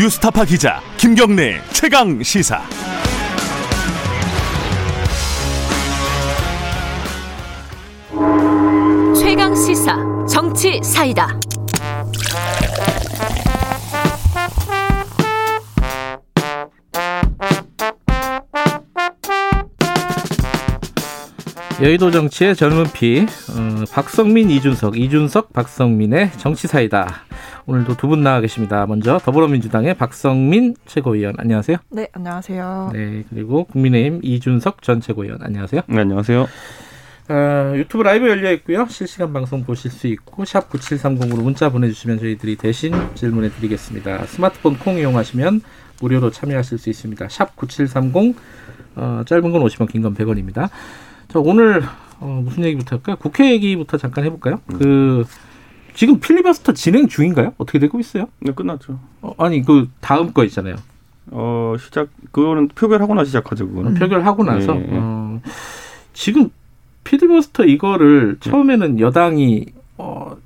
뉴스타파 기자 김경래 최강 시사. 최강 시사 정치 사이다. 여의도 정치의 젊은 피 어, 박성민 이준석 이준석 박성민의 정치사이다 오늘도 두 분 나와 계십니다. 먼저 더불어민주당의 박성민 최고위원. 안녕하세요. 네 안녕하세요. 네 그리고 국민의힘 이준석 전 최고위원. 안녕하세요. 네 안녕하세요. 어, 유튜브 라이브 열려 있고요. 실시간 방송 보실 수 있고 샵 9730으로 문자 보내주시면 저희들이 대신 질문해 드리겠습니다. 스마트폰 콩 이용하시면 무료로 참여하실 수 있습니다. 샵 9730 어, 짧은 건 50원 긴 건 100원입니다. 자, 오늘 어, 무슨 얘기부터 할까요? 국회 얘기부터 잠깐 해볼까요? 음. 그 지금 필리버스터 진행 중인가요? 어떻게 되고 있어요? 네 끝났죠. 어, 아니 그 다음 거 있잖아요. 어 시작 그거는 표결하고 나 시작하죠 그거는. 음. 표결하고 나서 네. 어, 지금 필리버스터 이거를 처음에는 여당이 어,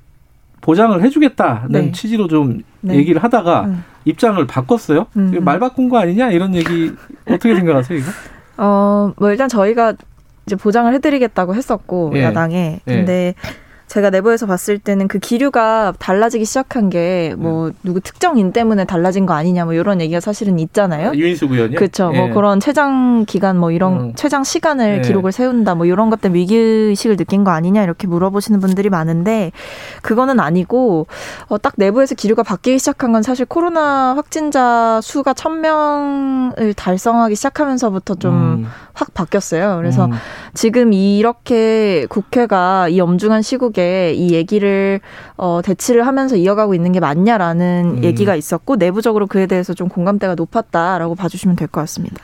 보장을 해주겠다는 네. 취지로 좀 네. 얘기를 하다가 음. 입장을 바꿨어요. 음. 말 바꾼 거 아니냐 이런 얘기 어떻게 생각하세요 이거? 어, 뭐 일단 저희가 이제 보장을 해드리겠다고 했었고 예. 야당에 예. 근데 제가 내부에서 봤을 때는 그 기류가 달라지기 시작한 게 뭐 누구 특정인 때문에 달라진 거 아니냐 뭐 이런 얘기가 사실은 있잖아요. 유인수 의원이요? 그렇죠. 예. 뭐 그런 최장 기간 뭐 이런 음. 최장 시간을 예. 기록을 세운다 뭐 이런 것 때문에 위기 의식을 느낀 거 아니냐 이렇게 물어보시는 분들이 많은데 그거는 아니고 어, 딱 내부에서 기류가 바뀌기 시작한 건 사실 코로나 확진자 수가 천 명을 달성하기 시작하면서부터 좀 확 음. 바뀌었어요. 그래서 음. 지금 이렇게 국회가 이 엄중한 시국에 이 얘기를 어, 대치를 하면서 이어가고 있는 게 맞냐라는 음. 얘기가 있었고 내부적으로 그에 대해서 좀 공감대가 높았다라고 봐주시면 될 것 같습니다.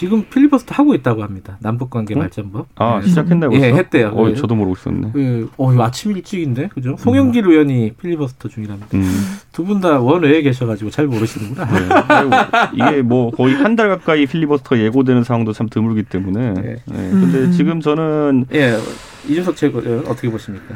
지금 필리버스터 하고 있다고 합니다. 남북관계 어? 발전법. 아 네. 시작했나요? 예, 벌써? 했대요. 어 예. 저도 모르고 있었네. 그, 어, 이거 아침 일찍인데, 그죠? 송영길 의원이 필리버스터 중이랍니다. 음. 두분 다 원외에 계셔가지고 잘 모르시는구나. 네. 이게 뭐 거의 한 달 가까이 필리버스터 예고되는 상황도 참 드물기 때문에. 네. 네. 근데 음. 지금 저는 예, 이준석 최고 의원 어떻게 보십니까?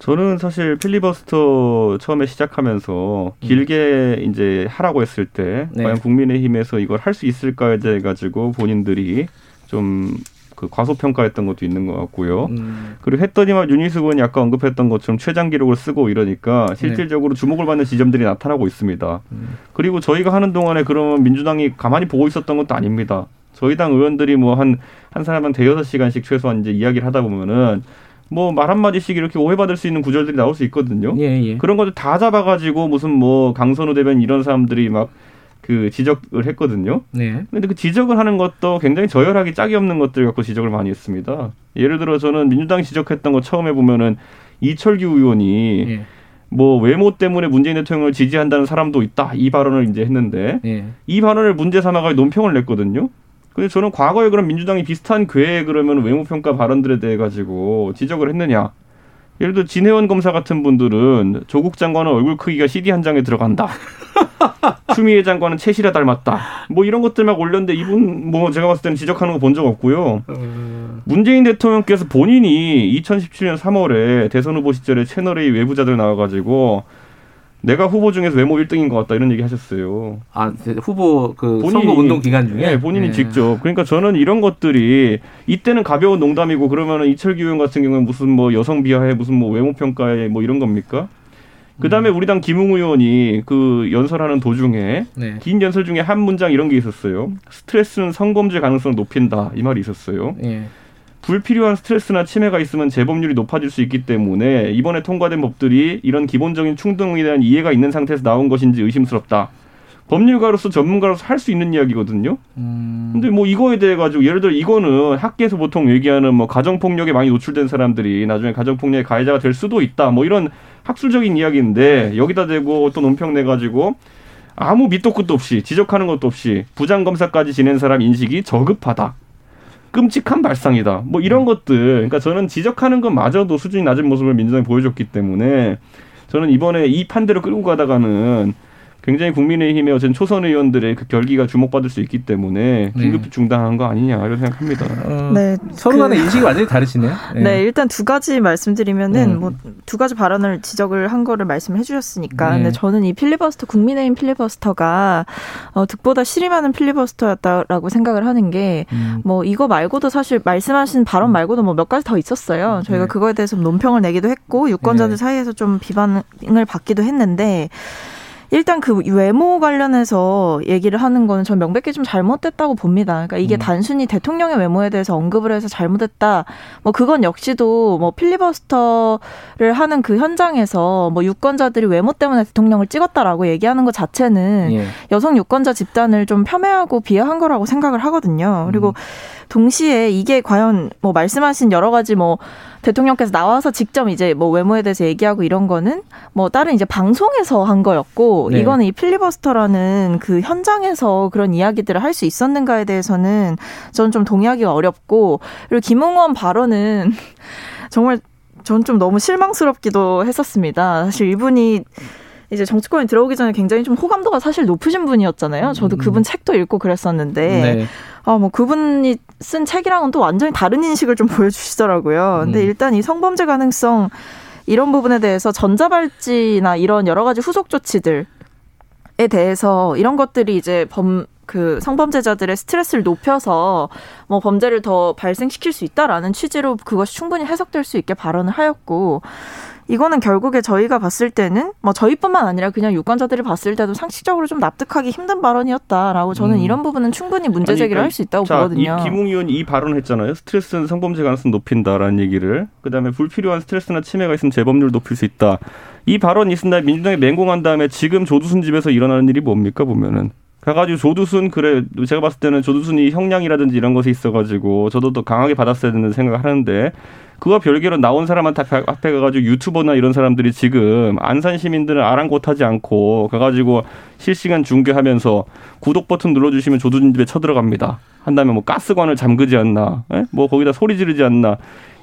저는 사실 필리버스터 처음에 시작하면서 길게 이제 하라고 했을 때 네. 과연 국민의힘에서 이걸 할 수 있을까에 대해 가지고 본인들이 좀 그 과소평가했던 것도 있는 것 같고요. 음, 그리고 했더니만 윤희숙 의원이 아까 언급했던 것처럼 최장 기록을 쓰고 이러니까 실질적으로 주목을 받는 지점들이 나타나고 있습니다. 음. 그리고 저희가 하는 동안에 그러면 민주당이 가만히 보고 있었던 것도 아닙니다. 저희 당 의원들이 뭐 한 한 사람 한 대여섯 시간씩 최소한 이제 이야기를 하다 보면은 뭐 말 한마디씩 이렇게 오해받을 수 있는 구절들이 나올 수 있거든요. 예, 예. 그런 것들 다 잡아가지고 무슨 뭐 강선우 대변 이런 사람들이 막 그 지적을 했거든요. 네. 근데 그 지적을 하는 것도 굉장히 저열하게 짝이 없는 것들 갖고 지적을 많이 했습니다. 예를 들어 저는 민주당이 지적했던 거 처음에 보면은 이철규 의원이 예, 뭐 외모 때문에 문재인 대통령을 지지한다는 사람도 있다 이 발언을 이제 했는데 예. 이 발언을 문제 삼아가 논평을 냈거든요. 근데 저는 과거에 그럼 민주당이 비슷한 궤에 그러면 외모 평가 발언들에 대해 가지고 지적을 했느냐? 예를 들어 진혜원 검사 같은 분들은 조국 장관은 얼굴 크기가 CD 한 장에 들어간다. 추미애 장관은 채실에 닮았다. 뭐 이런 것들 막 올렸는데 이분 뭐 제가 봤을 때는 지적하는 거 본 적 없고요. 어, 문재인 대통령께서 본인이 2017년 3월에 대선 후보 시절에 채널A 외부자들 나와가지고 내가 후보 중에서 외모 1등인 것 같다 이런 얘기 하셨어요. 아, 이제 후보 그 본인이- 선거 운동 기간 중에 네, 본인이 예. 직접. 그러니까 저는 이런 것들이 이때는 가벼운 농담이고 그러면은 이철규 의원 같은 경우는 무슨 뭐 여성 비하해 무슨 뭐 외모 평가에 뭐 이런 겁니까? 그다음에 우리 당 김웅 의원이 그 연설하는 도중에 네. 긴 연설 중에 한 문장 이런 게 있었어요. 스트레스는 성범죄 가능성을 높인다 이 말이 있었어요. 예. 불필요한 스트레스나 치매가 있으면 재범률이 높아질 수 있기 때문에 이번에 통과된 법들이 이런 기본적인 충동에 대한 이해가 있는 상태에서 나온 것인지 의심스럽다. 법률가로서 전문가로서 할 수 있는 이야기거든요. 음, 근데 뭐 이거에 대해 가지고 예를 들어 이거는 학계에서 보통 얘기하는 뭐 가정 폭력에 많이 노출된 사람들이 나중에 가정 폭력의 가해자가 될 수도 있다. 뭐 이런 학술적인 이야기인데 여기다 대고 또 논평 내 가지고 아무 밑도 끝도 없이 지적하는 것도 없이 부장 검사까지 지낸 사람 인식이 저급하다. 끔찍한 발상이다. 뭐 이런 것들. 그러니까 저는 지적하는 것마저도 수준이 낮은 모습을 민주당이 보여줬기 때문에 저는 이번에 이 판대로 끌고 가다가는 굉장히 국민의힘의 어쨌든 초선 의원들의 그 결기가 주목받을 수 있기 때문에 긴급 네. 중단한 거 아니냐 이런 생각합니다. 어, 네, 서로 간의 인식이 완전히 다르시네요. 예. 네, 일단 두 가지 말씀드리면은 음. 뭐두 가지 발언을 지적을 한 거를 말씀해 주셨으니까. 네. 근데 저는 이 필리버스터 국민의힘 필리버스터가 어 득보다 실임하는 필리버스터였다라고 생각을 하는 게 음. 뭐 이거 말고도 사실 말씀하신 발언 말고도 뭐 몇 가지 더 있었어요. 저희가 네. 그거에 대해서 논평을 내기도 했고 유권자들 네. 사이에서 좀 비판을 받기도 했는데 일단 그 외모 관련해서 얘기를 하는 거는 전 명백히 좀 잘못됐다고 봅니다. 그러니까 이게 음. 단순히 대통령의 외모에 대해서 언급을 해서 잘못됐다. 뭐 그건 역시도 뭐 필리버스터를 하는 그 현장에서 뭐 유권자들이 외모 때문에 대통령을 찍었다라고 얘기하는 것 자체는 예. 여성 유권자 집단을 좀 폄훼하고 비하한 거라고 생각을 하거든요. 그리고 음. 동시에 이게 과연 뭐 말씀하신 여러 가지 뭐 대통령께서 나와서 직접 이제 뭐 외모에 대해서 얘기하고 이런 거는 뭐 다른 이제 방송에서 한 거였고 네. 이거는 이 필리버스터라는 그 현장에서 그런 이야기들을 할 수 있었는가에 대해서는 저는 좀 동의하기가 어렵고 그리고 김웅원 발언은 정말 전 좀 너무 실망스럽기도 했었습니다. 사실 이분이 이제 정치권에 들어오기 전에 굉장히 좀 호감도가 사실 높으신 분이었잖아요. 저도 음. 그분 책도 읽고 그랬었는데 네. 아, 뭐 그분이 쓴 책이랑은 또 완전히 다른 인식을 좀 보여주시더라고요. 근데 음. 일단 이 성범죄 가능성 이런 부분에 대해서 전자발찌나 이런 여러 가지 후속 조치들에 대해서 이런 것들이 이제 범, 그 성범죄자들의 스트레스를 높여서 뭐 범죄를 더 발생시킬 수 있다라는 취지로 그것이 충분히 해석될 수 있게 발언을 하였고 이거는 결국에 저희가 봤을 때는 뭐 저희뿐만 아니라 그냥 유권자들이 봤을 때도 상식적으로 좀 납득하기 힘든 발언이었다라고 저는 음. 이런 부분은 충분히 문제 제기를 아니, 할수 있다고 자, 보거든요. 이 김웅 의원이 이 발언을 했잖아요. 스트레스는 성범죄 가능성 높인다라는 얘기를. 그다음에 불필요한 스트레스나 치매가 있으면 재범률 높일 수 있다. 이 발언이 있은 날 민주당이 맹공한 다음에 지금 조두순 집에서 일어나는 일이 뭡니까 보면은. 가가지고 조두순 그래 제가 봤을 때는 조두순이 형량이라든지 이런 것이 있어가지고 저도 더 강하게 받았어야 되는 생각을 하는데 그와 별개로 나온 사람한테 앞에 가가지고 유튜버나 이런 사람들이 지금 안산 시민들은 아랑곳하지 않고 가가지고 실시간 중계하면서 구독 버튼 눌러주시면 조두순 집에 쳐들어갑니다. 한 다음에 뭐 가스관을 잠그지 않나, 예? 뭐 거기다 소리 지르지 않나.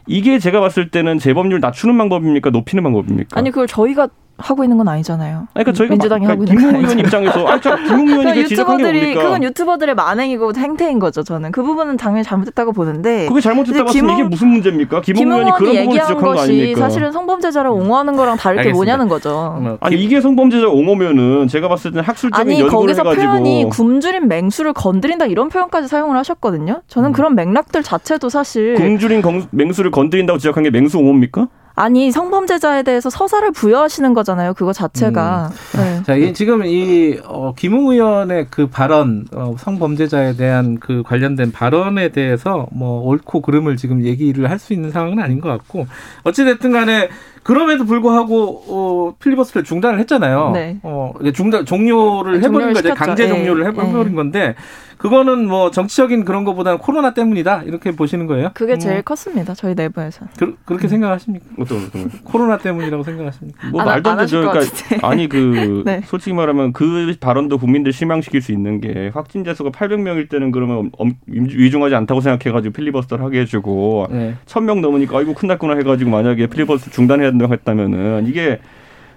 이게 제가 봤을 때는 재범률 낮추는 방법입니까, 높이는 방법입니까? 아니 그걸 저희가 하고 있는 건 아니잖아요. 아니, 그러니까 저희가 민주당이 막- 하고 있는 김웅 건 의원. 입장에서 아니, 저 김웅 의원이 그건 그 지적한 게? 그건 유튜버들의 만행이고 행태인 거죠. 저는 그 부분은 당연히 잘못했다고 보는데 그게 잘못됐다고 김웅- 이게 무슨 문제입니까? 김웅 의원이 김웅원이 그런 부분을 얘기한 지적한 거 것이 아닙니까? 사실은 성범죄자를 옹호하는 거랑 다를 게. 뭐냐는 거죠. 뭐, 아니 이게 성범죄자 옹호면은 제가 봤을 때는 학술적인 아니 연구를 거기서 해가지고 표현이 굶주린 맹수를 건드린다 이런 표현까지 사용을 하셨거든요. 저는 그런 맥락들 자체도 사실 굶주린 건- 맹수를 건드린다고 지적한 게 맹수 옹호입니까? 아니 성범죄자에 대해서 서사를 부여하시는 거잖아요. 그거 자체가. 네. 자, 이, 지금 이 어, 김웅 의원의 그 발언, 어, 성범죄자에 대한 그 관련된 발언에 대해서 뭐 옳고 그름을 지금 얘기를 할 수 있는 상황은 아닌 것 같고 어찌 됐든 간에 그럼에도 불구하고 어, 필리버스터를 중단을 했잖아요. 네. 어, 중단 종료를 해버린 종료를 거죠. 강제 예, 종료를 예. 해버린 건데 그거는 뭐 정치적인 그런 것보다는 코로나 때문이다 이렇게 보시는 거예요? 그게 제일 뭐, 컸습니다. 저희 내부에서. 그, 그렇게 생각하십니까? 어떤? 코로나 때문이라고 생각하십니까? 뭐 안- 말도 안안 되죠. 그러니까 같은데. 아니 그 네. 솔직히 말하면 그 발언도 국민들 실망시킬 수 있는 게 확진자 수가 800명일 때는 그러면 엄- 위중하지 않다고 생각해가지고 필리버스터를 하게 해주고 네. 1000명 넘으니까 아이고 큰났구나 해가지고 만약에 필리버스터 중단해야 된다고 했다면은 이게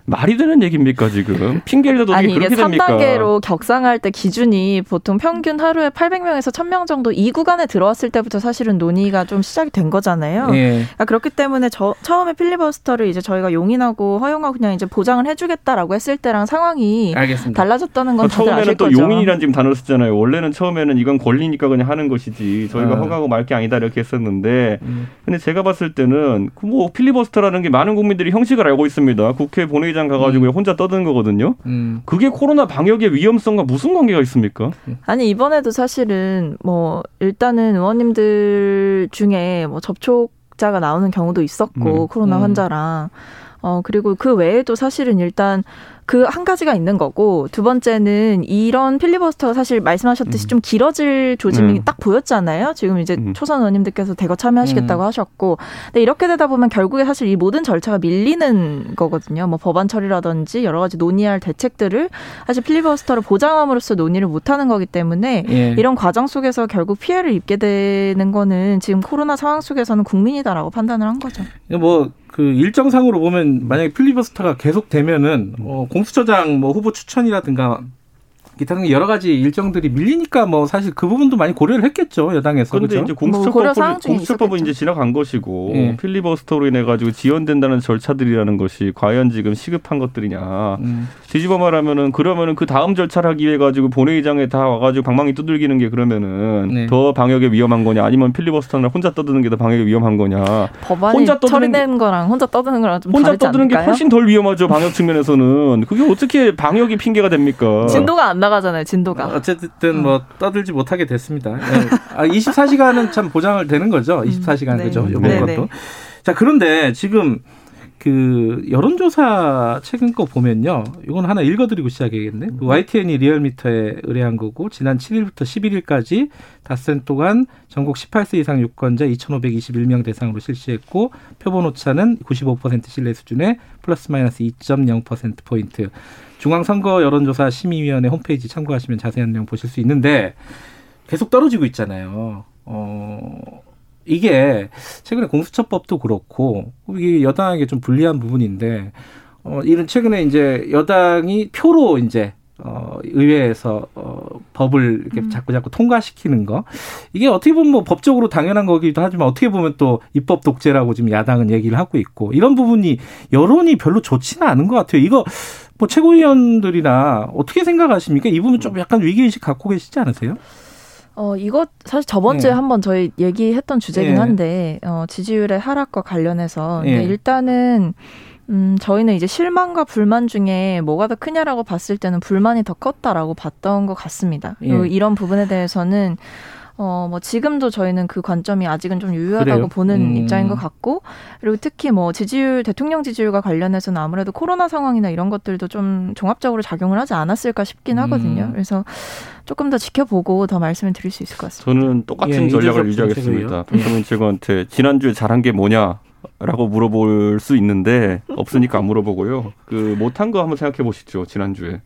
말이 되는 얘기입니까 지금 핑계를 대도 아니 이게 그렇게 됩니까? 3단계로 격상할 때 기준이 보통 평균 하루에 800명에서 1000명 정도 이 구간에 들어왔을 때부터 사실은 논의가 좀 시작이 된 거잖아요. 예. 그러니까 그렇기 때문에 저 처음에 필리버스터를 이제 저희가 용인하고 허용하고 그냥 이제 보장을 해주겠다라고 했을 때랑 상황이 알겠습니다. 달라졌다는 건 다들 아실 처음에는 또 거죠. 용인이라는 지금 단어를 쓰잖아요. 원래는 처음에는 이건 권리니까 그냥 하는 것이지 저희가 아. 허가하고 말 게 아니다 이렇게 했었는데 음. 근데 제가 봤을 때는 그뭐 필리버스터라는 게 많은 국민들이 형식을 알고 있습니다. 국회 본회의 장 가가지고 음. 혼자 떠드는 거거든요. 음. 그게 코로나 방역의 위험성과 무슨 관계가 있습니까? 아니 이번에도 사실은 뭐 일단은 의원님들 중에 뭐 접촉자가 나오는 경우도 있었고 음. 코로나 음. 환자랑 어 그리고 그 외에도 사실은 일단 그 한 가지가 있는 거고 두 번째는 이런 필리버스터가 사실 말씀하셨듯이 음. 좀 길어질 조짐이 음. 딱 보였잖아요. 지금 이제 음. 초선 의원님들께서 대거 참여하시겠다고 음. 하셨고, 근데 이렇게 되다 보면 결국에 사실 이 모든 절차가 밀리는 거거든요. 뭐 법안 처리라든지 여러 가지 논의할 대책들을 사실 필리버스터를 보장함으로써 논의를 못 하는 거기 때문에 예. 이런 과정 속에서 결국 피해를 입게 되는 거는 지금 코로나 상황 속에서는 국민이다라고 판단을 한 거죠. 뭐 그 일정상으로 보면 만약에 필리버스터가 계속되면은 어, 공수처장 뭐 후보 추천이라든가 기타 등 여러 가지 일정들이 밀리니까 뭐 사실 그 부분도 많이 고려를 했겠죠 여당에서. 그런데 그렇죠? 이제 뭐 고려 사항 공수처법은. 이제 지나간 것이고 예. 필리버스터로 인해 가지고 지연된다는 절차들이라는 것이 과연 지금 시급한 것들이냐. 음. 뒤집어 말하면은 그러면은 그 다음 절차를 하기 위해 가지고 본회의장에 다 와가지고 방망이 두들기는 게 그러면은 네. 더 방역에 위험한 거냐 아니면 필리버스터나 혼자 떠드는 게 더 방역에 위험한 거냐 법안이 혼자 처리된 거랑 혼자 떠드는 거랑 좀 혼자 다르지 떠드는 게 않을까요? 훨씬 덜 위험하죠 방역 측면에서는 그게 어떻게 방역이 핑계가 됩니까? 진도가 안 나 가잖아요. 진도가. 어쨌든 뭐 떠들지 못하게 됐습니다. 예. 아, 24시간은 참 보장을 되는 거죠. 24시간 네. 그죠? 이번 네, 것도. 네. 자 그런데 지금 그 여론조사 최근 거 보면요. 이건 하나 읽어드리고 시작해야겠네. 그 YTN이 리얼미터에 의뢰한 거고 지난 7일부터 11일까지 닷새 동안 전국 18세 이상 유권자 2,521명 대상으로 실시했고 표본 오차는 95% 신뢰 수준의 플러스 마이너스 2.0% 포인트. 중앙선거 여론조사 심의위원회 홈페이지 참고하시면 자세한 내용 보실 수 있는데 계속 떨어지고 있잖아요. 어, 이게 최근에 공수처법도 그렇고 이게 여당에게 좀 불리한 부분인데 어, 이런 최근에 이제 여당이 표로 이제 어, 의회에서 어, 법을 이렇게 자꾸 자꾸 통과시키는 거 이게 어떻게 보면 뭐 법적으로 당연한 거기도 하지만 어떻게 보면 또 입법 독재라고 지금 야당은 얘기를 하고 있고 이런 부분이 여론이 별로 좋지는 않은 것 같아요. 이거 뭐 최고위원들이나 어떻게 생각하십니까? 이 부분 좀 약간 위기의식 갖고 계시지 않으세요? 어, 이거 사실 저번 주에 예. 한번 저희 얘기했던 주제긴 예. 한데, 어, 지지율의 하락과 관련해서. 예. 일단은, 음, 저희는 이제 실망과 불만 중에 뭐가 더 크냐라고 봤을 때는 불만이 더 컸다라고 봤던 것 같습니다. 예. 이런 부분에 대해서는 어, 뭐, 지금도 저희는 그 관점이 아직은 좀 유효하다고 그래요? 보는 음. 입장인 것 같고, 그리고 특히 뭐, 지지율, 대통령 지지율과 관련해서는 아무래도 코로나 상황이나 이런 것들도 좀 종합적으로 작용을 하지 않았을까 싶긴 음. 하거든요. 그래서 조금 더 지켜보고 더 말씀을 드릴 수 있을 것 같습니다. 저는 똑같은 예, 전략을 유지하겠습니다. 정책이요. 박성민 최고한테 지난주에 잘한 게 뭐냐 라고 물어볼 수 있는데 없으니까 안 물어보고요. 그 못한 거 한번 생각해 보시죠. 지난주에.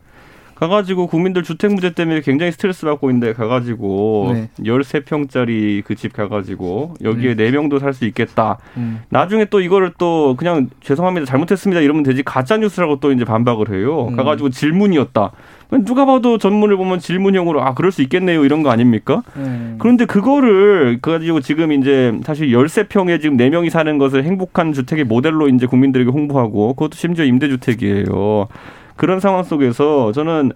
가가지고 국민들 주택 문제 때문에 굉장히 스트레스 받고 있는데 가가지고 네. 13평짜리 그 집 가가지고 여기에 네 명도 살 수 있겠다. 음. 나중에 또 이거를 또 그냥 죄송합니다 잘못했습니다 이러면 되지 가짜 뉴스라고 또 이제 반박을 해요. 음. 가가지고 질문이었다. 누가 봐도 전문을 보면 질문형으로 아 그럴 수 있겠네요 이런 거 아닙니까? 음. 그런데 그거를 그 가지고 지금 이제 사실 13평에 지금 4명이 사는 것을 행복한 주택의 모델로 이제 국민들에게 홍보하고 그것도 심지어 임대주택이에요. 그런 상황 속에서 저는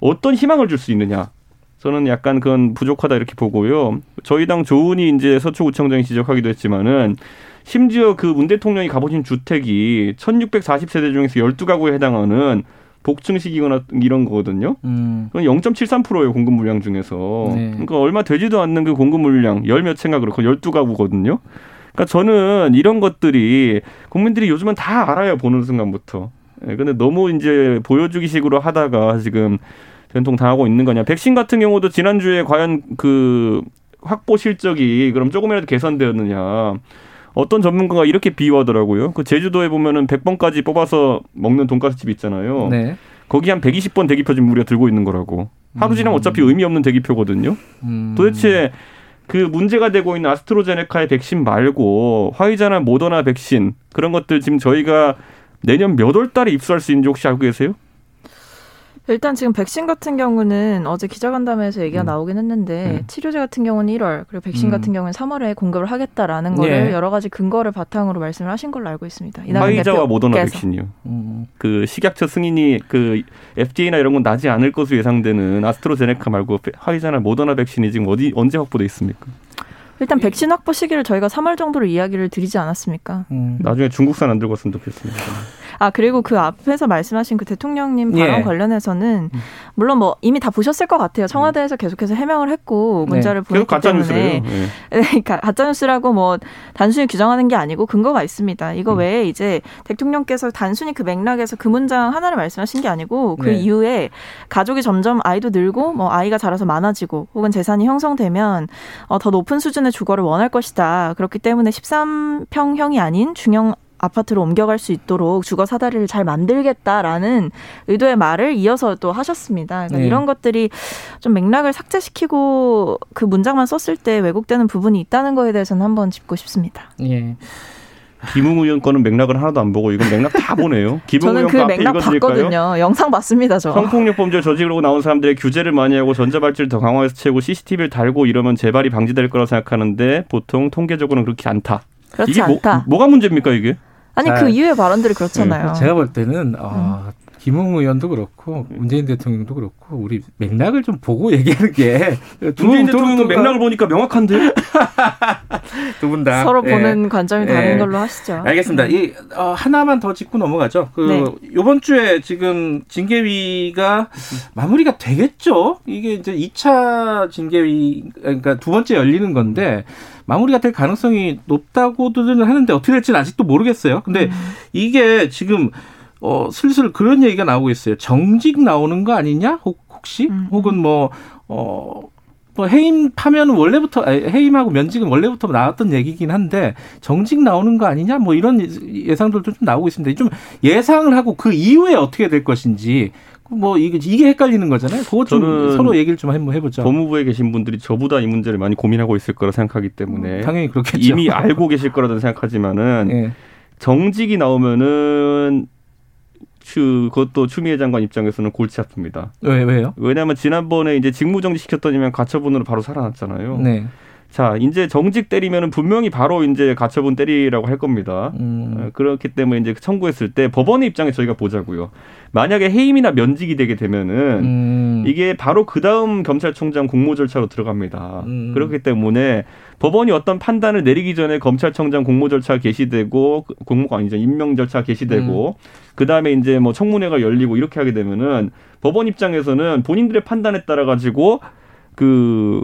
어떤 희망을 줄 수 있느냐. 저는 약간 그건 부족하다 이렇게 보고요. 저희 당 조은희 이제 서초구청장이 지적하기도 했지만은 심지어 그 문 대통령이 가보신 주택이 1640세대 중에서 12가구에 해당하는 복층식이거나 이런 거거든요. 음. 그건 0.73%예요 공급 물량 중에서. 네. 그러니까 얼마 되지도 않는 그 공급 물량 열몇 채인가 그렇고 12가구거든요. 그러니까 저는 이런 것들이 국민들이 요즘은 다 알아요 보는 순간부터. 예, 근데 너무 이제 보여주기식으로 하다가 지금 된통 당하고 있는 거냐. 백신 같은 경우도 지난주에 과연 그 확보 실적이 그럼 조금이라도 개선되었느냐. 어떤 전문가가 이렇게 비유하더라고요. 그 제주도에 보면은 100번까지 뽑아서 먹는 돈가스 집 있잖아요. 네. 거기 한 120번 대기표 지금 우리가 들고 있는 거라고. 하루 지나면 어차피 의미 없는 대기표거든요. 음. 도대체 그 문제가 되고 있는 아스트로제네카의 백신 말고 화이자나 모더나 백신 그런 것들 지금 저희가 내년 몇 월 달에 입수할 수 있는지 혹시 알고 계세요? 일단 지금 백신 같은 경우는 어제 기자간담회에서 얘기가 음. 나오긴 했는데 음. 치료제 같은 경우는 1월 그리고 백신 음. 같은 경우는 3월에 공급을 하겠다라는 거를 예. 여러 가지 근거를 바탕으로 말씀을 하신 걸로 알고 있습니다. 화이자와 모더나. 백신이요. 음. 그 식약처 승인이 그 FDA나 이런 건 나지 않을 것으로 예상되는 아스트로제네카 말고 화이자나 모더나 백신이 지금 어디 언제 확보돼 있습니까? 일단 백신 확보 시기를 저희가 3월 정도로 이야기를 드리지 않았습니까? 음. 나중에 중국산 안 들고 왔으면 좋겠습니다. 아 그리고 그 앞에서 말씀하신 그 대통령님 예. 발언 관련해서는 물론 뭐 이미 다 보셨을 것 같아요. 청와대에서 계속해서 해명을 했고 네. 문자를 계속 보냈기 가짜. 때문에 예. 그러니까 가짜 뉴스라고 뭐 단순히 규정하는 게 아니고 근거가 있습니다. 이거 음. 외에 이제 대통령께서 단순히 그 맥락에서 그 문장 하나를 말씀하신 게 아니고 그 네. 이후에 가족이 점점 아이도 늘고 뭐 아이가 자라서 많아지고 혹은 재산이 형성되면 어, 더 높은 수준의 주거를 원할 것이다. 그렇기 때문에 13평형이 아닌 중형 아파트로 옮겨갈 수 있도록 주거 사다리를 잘 만들겠다라는 의도의 말을 이어서 또 하셨습니다. 그러니까 네. 이런 것들이 좀 맥락을 삭제시키고 그 문장만 썼을 때 왜곡되는 부분이 있다는 거에 대해서는 한번 짚고 싶습니다. 예. 김웅 의원 거는 맥락을 하나도 안 보고 이건 맥락 다 보네요. 김웅 저는 의원 그 맥락? 봤거든요. 영상 봤습니다, 저. 성폭력 범죄를 저지르고 나온 사람들의 규제를 많이 하고 전자발찌를 더 강화해서 채우고 CCTV를 달고 이러면 재발이 방지될 거라고 생각하는데 보통 통계적으로는 그렇게 않다. 그렇지 이게 않다. 뭐, 가 문제입니까 이게? 아니 자, 그 이후의 발언들이 그렇잖아요. 제가 볼 때는 어, 김웅 의원도 그렇고 문재인 대통령도 그렇고 우리 맥락을 좀 보고 얘기하는 게 문재인 대통령은 맥락을 보니까 명확한데 두 분 다 서로 예. 보는 관점이 다른 예. 걸로 하시죠. 알겠습니다. 이 어, 하나만 더 짚고 넘어가죠. 그 네. 이번 주에 지금 징계위가 마무리가 되겠죠. 이게 이제 2차 징계위 그러니까 두 번째 열리는 건데 마무리가 될 가능성이 높다고들은 하는데 어떻게 될지는 아직도 모르겠어요. 근데 음. 이게 지금 어 슬슬 그런 얘기가 나오고 있어요. 정직 나오는 거 아니냐? 혹, 혹시 음. 혹은 뭐 어 뭐 해임 파면은 원래부터 해임하고 면직은 원래부터 나왔던 얘기긴 한데 정직 나오는 거 아니냐 뭐 이런 예상들도 좀 나오고 있습니다. 좀 예상을 하고 그 이후에 어떻게 될 것인지 뭐 이게 이게 헷갈리는 거잖아요. 그거 좀 서로 얘기를 좀 한번 해보죠. 법무부에 계신 분들이 저보다 이 문제를 많이 고민하고 있을 거라 생각하기 때문에 당연히 그렇겠죠. 이미 알고 계실 거라고 생각하지만은 예. 정직이 나오면은 추 그것도 추미애 장관 입장에서는 골치 아픕니다. 왜 왜요? 왜냐하면 지난번에 이제 직무정지 시켰더니만 가처분으로 바로 살아났잖아요. 네. 자, 이제 정직 때리면은 분명히 바로 이제 가처분 때리라고 할 겁니다. 음. 어, 그렇기 때문에 이제 청구했을 때 법원의 입장에 저희가 보자고요. 만약에 해임이나 면직이 되게 되면은 음. 이게 바로 그 다음 검찰총장 공모 절차로 들어갑니다. 음. 그렇기 때문에 법원이 어떤 판단을 내리기 전에 검찰총장 공모 절차 개시되고 그- 공모가 아니죠 임명 절차 개시되고 그 다음에 이제 뭐 청문회가 열리고 이렇게 하게 되면은 법원 입장에서는 본인들의 판단에 따라 가지고 그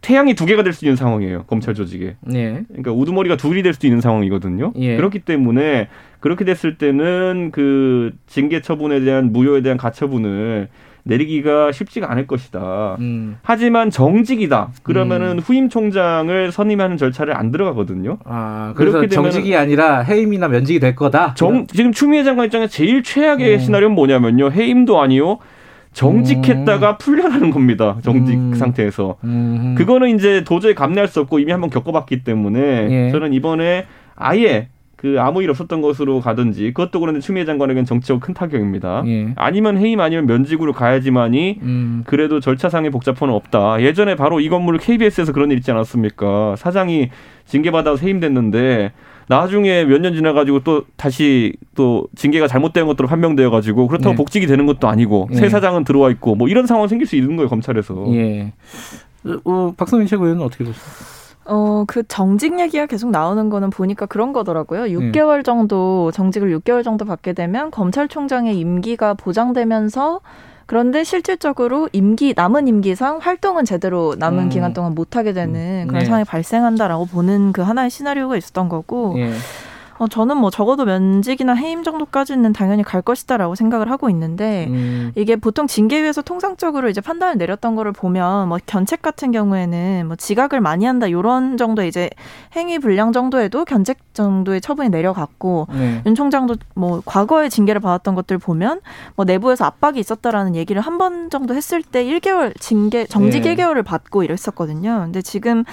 태양이 두 개가 될 수 있는 상황이에요 검찰 조직에. 예. 그러니까 우두머리가 둘이 될수 있는 상황이거든요. 예. 그렇기 때문에 그렇게 됐을 때는 그 징계 처분에 대한 무효에 대한 가처분을 내리기가 쉽지가 않을 것이다. 음. 하지만 정직이다. 그러면은 후임 총장을 선임하는 절차를 안 들어가거든요. 아 그래서 그렇게 되면은- 정직이 아니라 해임이나 면직이 될 거다. 정, 지금 추미애 장관 입장에 제일 최악의 음. 시나리오는 뭐냐면요. 해임도 아니요. 정직했다가 풀려나는 겁니다. 정직 음. 상태에서. 음. 그거는 이제 도저히 감내할 수 없고 이미 한번 겪어봤기 때문에 예. 저는 이번에 아예 그 아무 일 없었던 것으로 가든지 그것도 그런데 추미애 장관에겐 정치적 큰 타격입니다. 예. 아니면 해임 아니면 면직으로 가야지만이 음. 그래도 절차상의 복잡함은 없다. 예전에 바로 이 건물 KBS에서 그런 일 있지 않았습니까? 사장이 징계받아서 해임됐는데 나중에 몇 년 지나가지고 또 다시 또 징계가 잘못된 것으로 판명되어가지고 그렇다고 네. 복직이 되는 것도 아니고 네. 새 사장은 들어와 있고 뭐 이런 상황 생길 수 있는 거예요 검찰에서. 예. 어, 박성민 최고위원은 어떻게 보세요? 어, 그 정직 얘기가 계속 나오는 거는 보니까 그런 거더라고요. 네. 6개월 정도, 정직을 6개월 정도 받게 되면 검찰총장의 임기가 보장되면서 그런데 실질적으로 임기, 남은 임기상 활동은 제대로 남은 음. 기간 동안 못 하게 되는 그런 네. 상황이 발생한다라고 보는 그 하나의 시나리오가 있었던 거고, 예. 어, 저는 뭐 적어도 면직이나 해임 정도까지는 당연히 갈 것이다라고 생각을 하고 있는데, 음. 이게 보통 징계위에서 통상적으로 이제 판단을 내렸던 거를 보면 뭐 견책 같은 경우에는 뭐 지각을 많이 한다 요런 정도 이제 행위 불량 정도에도 견책 정도의 처분이 내려갔고 네. 윤 총장도 뭐 과거에 징계를 받았던 것들 보면 뭐 내부에서 압박이 있었다라는 얘기를 한 번 정도 했을 때 1개월 징계 정직 네. 1개월을 받고 이랬었거든요. 근데 지금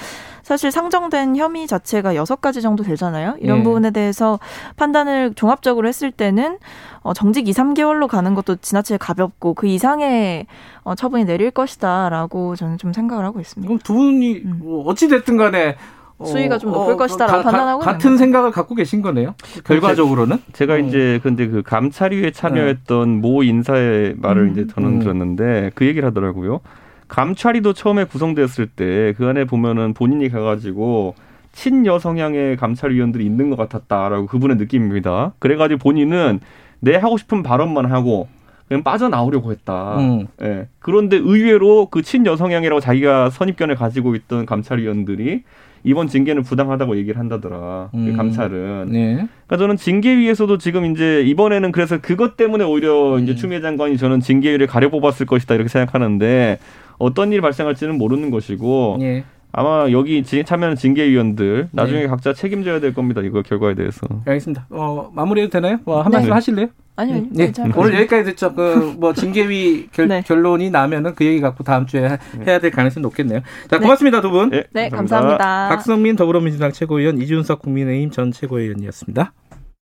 사실 상정된 혐의 자체가 여섯 가지 정도 되잖아요. 이런 네. 부분에 대해서 판단을 종합적으로 했을 때는 어, 정직 2, 3개월로 가는 것도 지나치게 가볍고 그 이상의 어, 처분이 내릴 것이다라고 저는 좀 생각을 하고 있습니다. 그럼 두 분이 음. 뭐 어찌 됐든 간에 어, 수위가 좀 높을 것이다라고 판단하고 있는 같은. 생각을 갖고 계신 거네요. 결과적으로는. 제가 음. 이제 근데 그 감찰위에 참여했던 모 인사의 말을 음. 이제 저는 음. 들었는데 그 얘기를 하더라고요. 감찰위도 처음에 구성되었을 때 그 안에 보면은 본인이 가가지고 친여 성향의 감찰위원들이 있는 것 같았다라고 그분의 느낌입니다. 그래가지고 본인은 내 하고 싶은 발언만 하고 그냥 빠져나오려고 했다. 음. 예. 그런데 의외로 그 친여 성향이라고 자기가 선입견을 가지고 있던 감찰위원들이 이번 징계는 부당하다고 얘기를 한다더라. 그 음. 감찰은. 네. 그러니까 저는 징계위에서도 지금 이제 이번에는 그래서 그것 때문에 오히려 이제 음. 추미애 장관이 저는 징계위를 가려 뽑았을 것이다 이렇게 생각하는데 어떤 일이 발생할지는 모르는 것이고 예. 아마 여기 지- 참여하는 징계위원들 나중에 네. 각자 책임져야 될 겁니다. 이거 결과에 대해서. 알겠습니다. 어, 마무리해도 되나요? 뭐, 한 말씀 네. 하실래요? 아니요. 네, 괜찮아요. 오늘 여기까지 듣죠. 그 뭐 징계위 결, 네. 결론이 나면은 그 얘기 갖고 다음 주에 하- 해야 될 가능성이 높겠네요. 자, 고맙습니다 두 분. 예, 네, 감사합니다. 박성민 더불어민주당 최고위원 이준석 국민의힘 전 최고위원이었습니다.